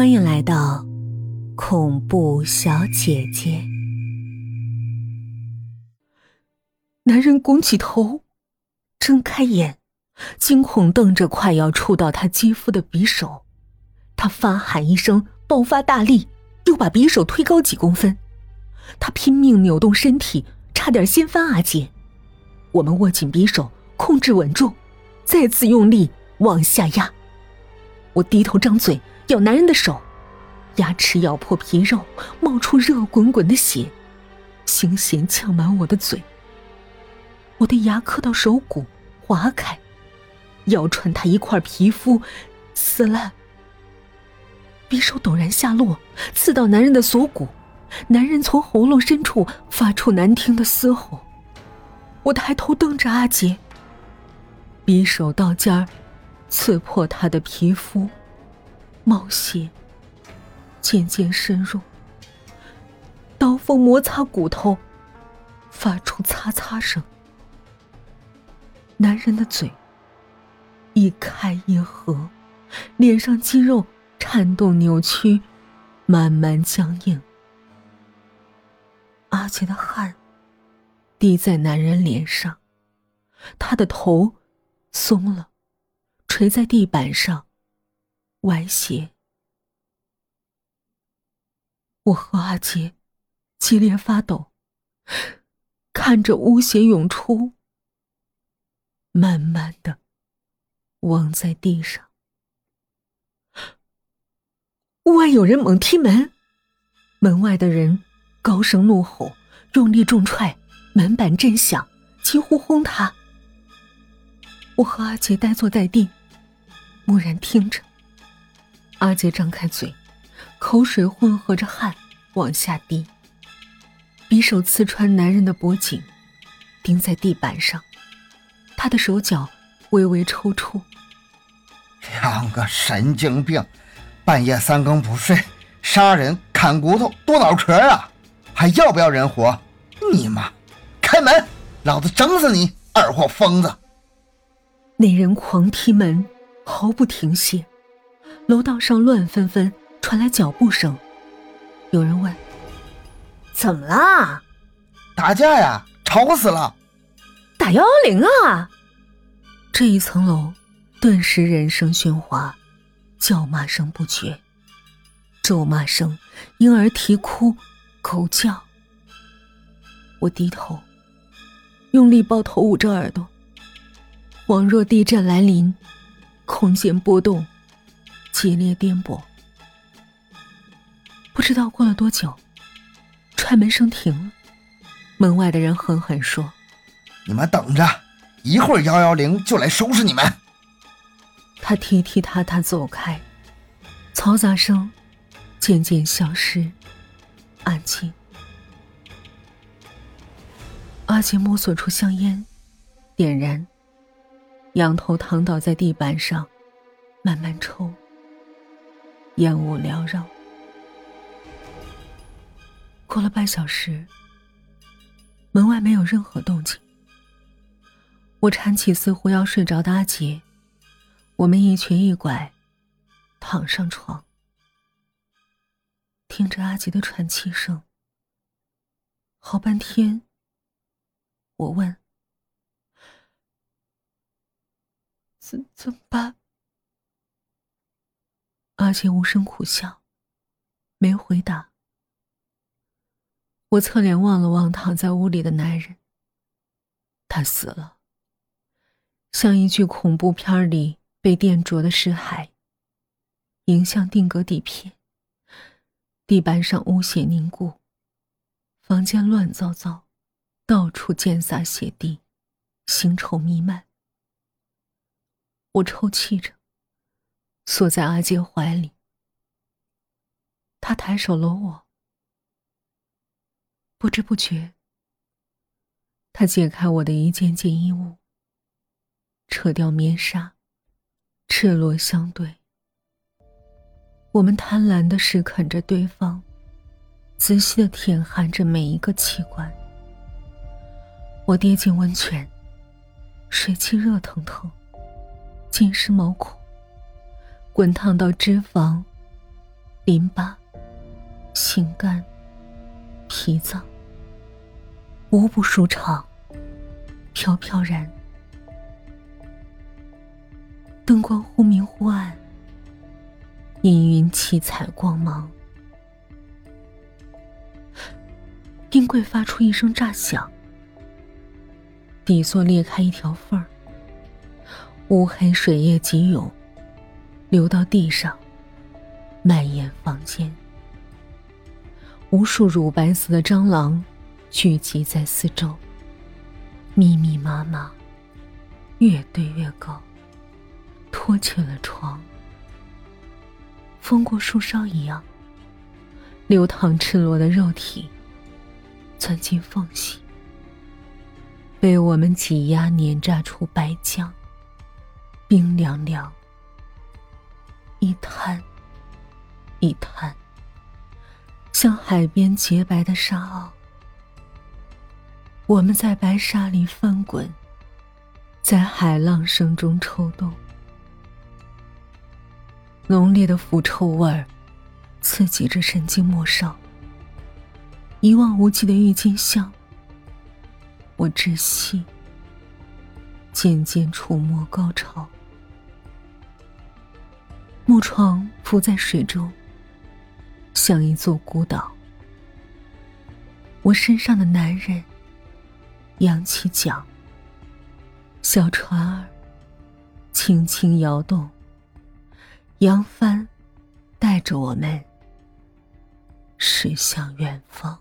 欢迎来到恐怖小姐姐。男人拱起头，睁开眼，惊恐瞪着快要触到他肌肤的匕首。他发喊一声，爆发大力，又把匕首推高几公分。他拼命扭动身体，差点掀翻阿杰。我们握紧匕首，控制稳重，再次用力往下压。我低头张嘴。咬男人的手，牙齿咬破皮肉，冒出热滚滚的血，腥咸呛满我的嘴。我的牙磕到手骨，划开，咬穿他一块皮肤，撕烂。匕首陡然下落，刺到男人的锁骨，男人从喉咙深处发出难听的嘶吼。我抬头瞪着阿杰，匕首刀尖儿刺破他的皮肤。冒血，渐渐深入。刀锋摩擦骨头，发出擦擦声。男人的嘴一开一合，脸上肌肉颤动扭曲，慢慢僵硬。阿杰的汗滴在男人脸上，他的头松了，垂在地板上。歪斜，我和阿杰激烈发抖，看着污血涌出，慢慢的忘在地上。屋外有人猛踢门，门外的人高声怒吼，用力重踹，门板震响，几乎轰塌。我和阿杰呆坐在地，木然听着。阿杰张开嘴，口水混合着汗往下滴。匕首刺穿男人的脖颈，钉在地板上，他的手脚微微抽搐。两个神经病，半夜三更不睡，杀人砍骨头剁脑壳啊！还要不要人活？你妈！开门，老子整死你，二货疯子！那人狂踢门，毫不停歇。楼道上乱纷纷，传来脚步声。有人问：“怎么啦？”“打架呀，吵死了！”“打幺幺零啊！”这一层楼顿时人声喧哗，叫骂声不绝，咒骂声、婴儿啼哭、狗叫。我低头，用力抱头捂着耳朵，恍若地震来临，空间波动。激烈颠簸，不知道过了多久，踹门声停了。门外的人狠狠说：“你们等着，一会儿幺幺零就来收拾你们。”他踢踢踏踏走开，嘈杂声渐渐消失，安静。阿杰摸索出香烟，点燃，仰头躺倒在地板上，慢慢抽。烟雾缭绕。过了半小时，门外没有任何动静。我搀起似乎要睡着的阿杰，我们一瘸一拐躺上床，听着阿杰的喘气声。好半天，我问：“怎怎么办？”阿杰无声苦笑，没回答。我侧脸望了望躺在屋里的男人，他死了，像一具恐怖片里被电灼的尸骸。影像定格底片，地板上污血凝固，房间乱糟糟，到处溅洒血滴，腥臭弥漫。我抽泣着。锁在阿杰怀里，他抬手搂我，不知不觉，他解开我的一件件衣物，扯掉棉纱，赤裸相对。我们贪婪的试啃着对方，仔细的舔含着每一个器官。我跌进温泉，水汽热腾腾，浸湿毛孔。滚烫到脂肪淋巴、心肝、脾脏，无不舒畅，飘飘然。灯光忽明忽暗，氤氲七彩光芒。冰柜发出一声炸响，底座裂开一条缝儿，乌黑水液急涌，流到地上，蔓延房间。无数乳白色的蟑螂聚集在四周，密密麻麻，越堆越高，托起了床。风过树梢一样，流淌赤裸的肉体。钻进缝隙，被我们挤压碾榨出白浆，冰凉凉，一滩一滩，像海边洁白的沙袄。我们在白沙里翻滚，在海浪声中抽动，浓烈的腐臭味儿刺激着神经末梢。一望无际的郁金香，我窒息，渐渐触摸高潮。床浮在水中，像一座孤岛。我身上的男人扬起桨，小船儿轻轻摇动，扬帆带着我们驶向远方。